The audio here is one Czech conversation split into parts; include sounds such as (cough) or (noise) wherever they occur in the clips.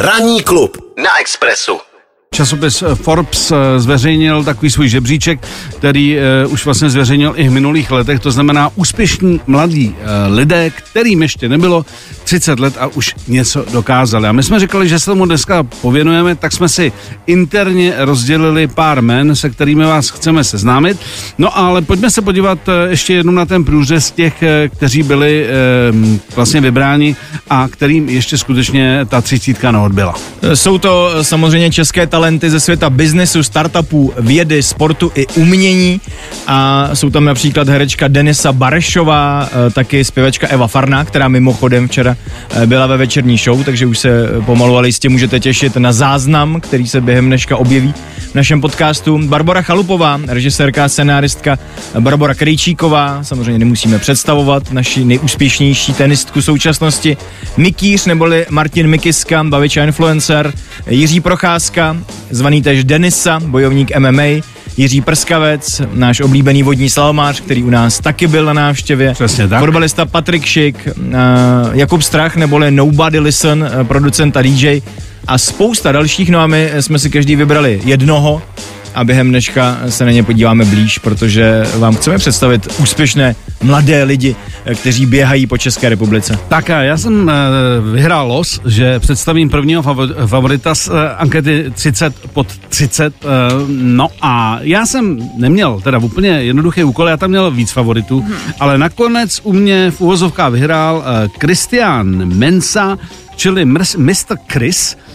Ranní klub na Expressu. Časopis Forbes eh, zveřejnil takový svůj žebříček, který uh, už vlastně zveřejnil i v minulých letech, to znamená úspěšní mladí uh, lidé, kterým ještě nebylo 30 let a už něco dokázali. A my jsme říkali, že se tomu dneska pověnujeme, tak jsme si interně rozdělili pár men, se kterými vás chceme seznámit. No ale pojďme se podívat ještě jednou na ten průřez těch, kteří byli uh, vlastně vybráni a kterým ještě skutečně ta třicítka neodbyla. Jsou to samozřejmě české talenty ze světa biznesu, startupů, vědy, sportu i umění. A jsou tam například herečka Denisa Barešová, eh, taky zpěvačka Eva Farna, která mimochodem včera eh, byla ve večerní show, takže už se pomalu ale jistě můžete těšit na záznam, který se během dneška objeví v našem podcastu. Barbara Chalupová, režisérka, scenáristka, Barbara Krejčíková, samozřejmě nemusíme představovat, naši nejúspěšnější tenistku současnosti, Mikýř neboli Martin Mikiska, bavič a influencer, Jiří Procházka, zvaný tež Denisa, bojovník MMA, Jiří Prskavec, náš oblíbený vodní slalomář, který u nás taky byl na návštěvě. Přesně tak. Fotbalista Patrik Šik, uh, Jakub Strach neboli Nobody Listen, uh, producent a DJ a spousta dalších, no a my jsme si každý vybrali jednoho, a během dneška se na ně podíváme blíž, protože vám chceme představit úspěšné mladé lidi, kteří běhají po České republice. Tak já jsem uh, vyhrál los, že představím prvního favor- favorita z uh, ankety 30 pod 30. Uh, no a já jsem neměl teda úplně jednoduchý úkol, já tam měl víc favoritů, hmm. ale nakonec u mě v uvozovkách vyhrál Christian uh, Mensa, čili Mr. Chris, Eh,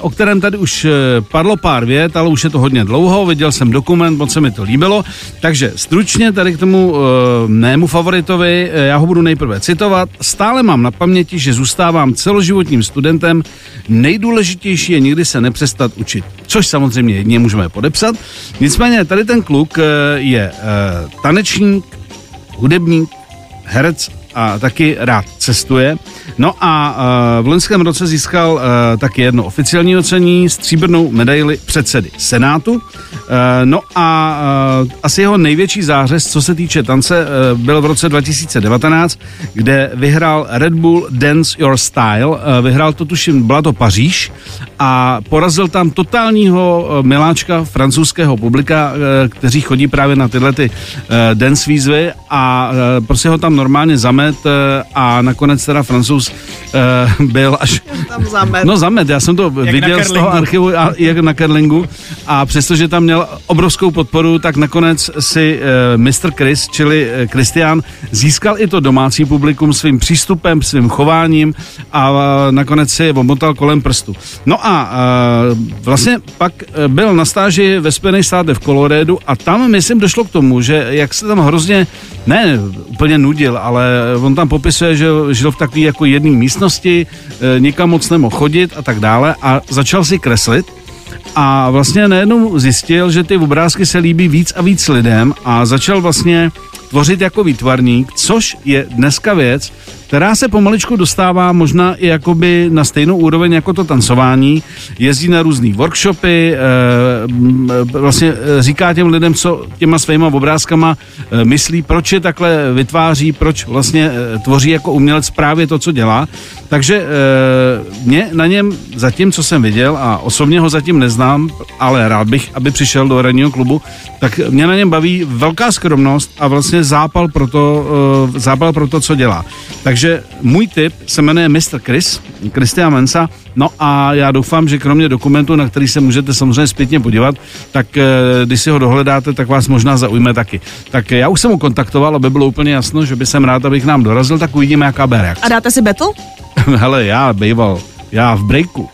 o kterém tady už eh, padlo pár vět, ale už je to hodně dlouho, viděl jsem dokument, moc se mi to líbilo, takže stručně tady k tomu uh, mému favoritovi, já ho budu nejprve citovat, stále mám na paměti, že zůstávám celoživotním studentem, nejdůležitější je nikdy se nepřestat učit, což samozřejmě jedně můžeme podepsat, nicméně tady ten kluk je tanečník, hudebník, herec a taky rád cestuje. No a uh, v loňském roce získal uh, taky jedno oficiální ocení, stříbrnou medaili předsedy Senátu. Uh, no a asi jeho největší zářez, co se týče tance, byl v roce 2019, kde vyhrál Red Bull Dance Your Style. Vyhrál to tuším, byla to Paříž a porazil tam totálního miláčka francouzského publika, kteří chodí právě na tyhle ty dance výzvy a prostě ho tam normálně zamet a nakonec teda francouz uh, byl až... Tam zamet. No zamet, já jsem to jak viděl z toho archivu a, jak na Kerlingu a přestože tam měl obrovskou podporu, tak nakonec si uh, Mr. Chris, čili uh, Christian, získal i to domácí publikum svým přístupem, svým chováním a uh, nakonec si je omotal kolem prstu. No a uh, vlastně pak uh, byl na stáži ve Spojených státech v Coloradu a tam, myslím, došlo k tomu, že jak se tam hrozně, ne úplně nudil, ale on tam popisuje, že žil v takové jako jedné místnosti, e, nikam moc nemohl chodit a tak dále a začal si kreslit a vlastně najednou zjistil, že ty obrázky se líbí víc a víc lidem a začal vlastně tvořit jako výtvarník, což je dneska věc, která se pomaličku dostává možná i jakoby na stejnou úroveň jako to tancování. Jezdí na různé workshopy, e, vlastně eh, říká těm lidem, co těma svýma obrázkama myslí, proč je takhle vytváří, proč vlastně tvoří jako umělec právě to, co dělá. Takže mě na něm zatím, co jsem viděl, a osobně ho zatím neznám, ale rád bych, aby přišel do ranního klubu, tak mě na něm baví velká skromnost a vlastně zápal pro to, e, zápal pro to co dělá. Takže můj tip se jmenuje Mr. Chris, Christian Mensa, no a já doufám, že kromě dokumentu, na který se můžete samozřejmě zpětně podívat, tak e, když si ho dohledáte, tak vás možná zaujme taky. Tak já už jsem ho kontaktoval, aby bylo úplně jasno, že by jsem rád, abych nám dorazil, tak uvidíme, jaká bude reakce. A dáte si battle? (laughs) Hele, já býval, já v breaku,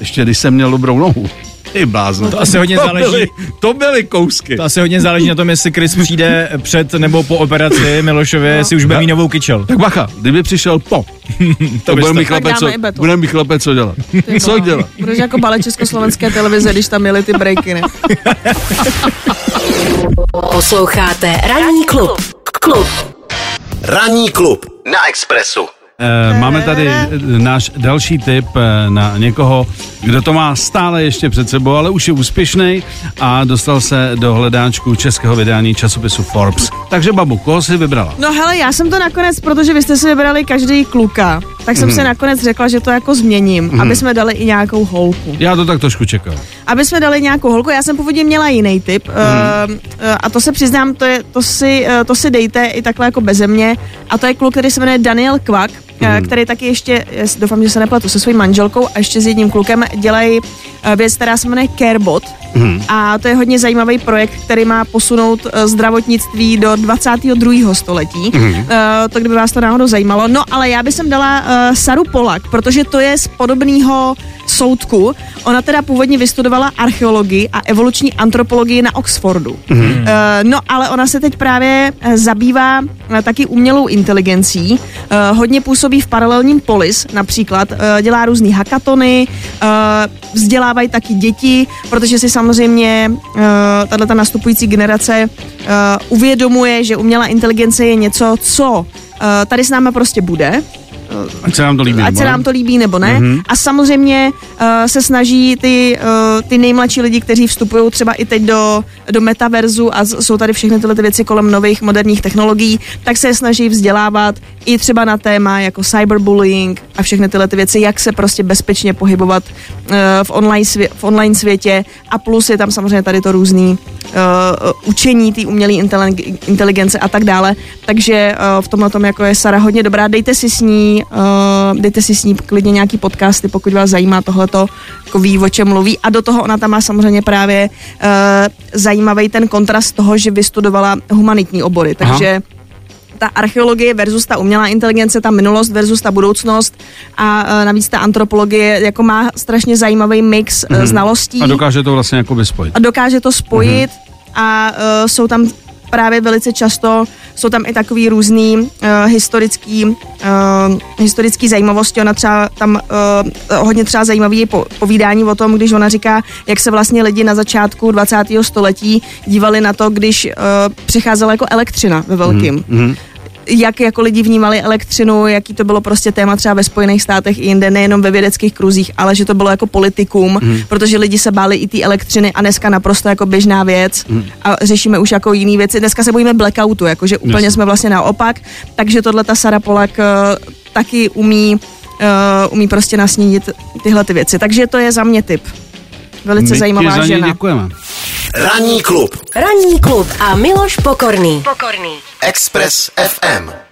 ještě když jsem měl dobrou nohu. Ty blázno. To asi hodně to záleží. Byly, to byly kousky. To asi hodně záleží na tom, jestli Chris přijde před nebo po operaci Milošově, no. si už bude mít novou kyčel. Tak bacha, kdyby přišel po, (laughs) to bude mi chlapec, co, bude mi chlapec co dělat. (laughs) co dělat? Budeš jako balet československé televize, když tam měli ty breaky, ne? (laughs) Posloucháte Ranní klub. Klub. Ranní klub na Expressu. Eh, máme tady eh, náš další tip eh, na někoho, kdo to má stále ještě před sebou, ale už je úspěšný a dostal se do hledáčku českého vydání časopisu Forbes. Takže babu, koho jsi vybrala? No hele, já jsem to nakonec, protože vy jste si vybrali každý kluka, tak jsem mm. si nakonec řekla, že to jako změním, mm. aby jsme dali i nějakou holku. Já to tak trošku čekal. Aby jsme dali nějakou holku, já jsem původně měla jiný typ mm. uh, uh, a to se přiznám, to, je, to, si, uh, to si dejte i takhle jako beze mě a to je kluk, který se jmenuje Daniel Kvak, mm. který taky ještě, doufám, že se nepletu, se svojí manželkou a ještě s jedním klukem dělají věc, která se jmenuje Carebot. Mm. A to je hodně zajímavý projekt, který má posunout zdravotnictví do 22. století. Mm. To kdyby vás to náhodou zajímalo. No ale já bych sem dala uh, Saru Polak, protože to je z podobného soudku. Ona teda původně vystudovala archeologii a evoluční antropologii na Oxfordu. Mm. No ale ona se teď právě zabývá uh, taky umělou inteligencí. Hodně působí v paralelním polis, například dělá různý hackatony, uh, vzdělávají taky děti, protože si samozřejmě uh, tato nastupující generace uvědomuje, že umělá inteligence je něco, co tady s námi prostě bude, Ať se nám to líbí, ať se nám to líbí nebo ne. Mm-hmm. A samozřejmě uh, se snaží ty, uh, ty nejmladší lidi, kteří vstupují třeba i teď do, do metaverzu a z, jsou tady všechny tyhle ty věci kolem nových moderních technologií, tak se snaží vzdělávat i třeba na téma jako cyberbullying a všechny tyhle ty věci, jak se prostě bezpečně pohybovat uh, v, online svě- v online světě a plus je tam samozřejmě tady to různý uh, učení té umělé inteligence a tak dále. Takže uh, v tomhle tom jako je Sara hodně dobrá. Dejte si s ní uh, dejte si s ní klidně nějaký podcasty, pokud vás zajímá tohleto, jako ví, o čem mluví. A do toho ona tam má samozřejmě právě uh, zajímavý ten kontrast toho, že vystudovala humanitní obory, takže Aha ta archeologie versus ta umělá inteligence, ta minulost versus ta budoucnost a uh, navíc ta antropologie jako má strašně zajímavý mix mm-hmm. znalostí. A dokáže to vlastně jako spojit. A dokáže to spojit mm-hmm. a uh, jsou tam právě velice často jsou tam i takový různý uh, historický, uh, historický zajímavosti. Ona třeba tam uh, hodně třeba zajímavý je po, povídání o tom, když ona říká, jak se vlastně lidi na začátku 20. století dívali na to, když uh, přicházela jako elektřina ve velkým. Mm-hmm jak jako lidi vnímali elektřinu, jaký to bylo prostě téma třeba ve Spojených státech i jinde, nejenom ve vědeckých kruzích, ale že to bylo jako politikum, mm. protože lidi se báli i té elektřiny a dneska naprosto jako běžná věc mm. a řešíme už jako jiný věci. Dneska se bojíme blackoutu, jakože úplně yes. jsme vlastně naopak, takže tohle ta Sara Polak uh, taky umí, uh, umí prostě nasnídit tyhle ty věci. Takže to je za mě tip. Velice My zajímavá žena. Děkujeme. Ranní klub. Ranní klub a Miloš Pokorný. Pokorný. Express FM.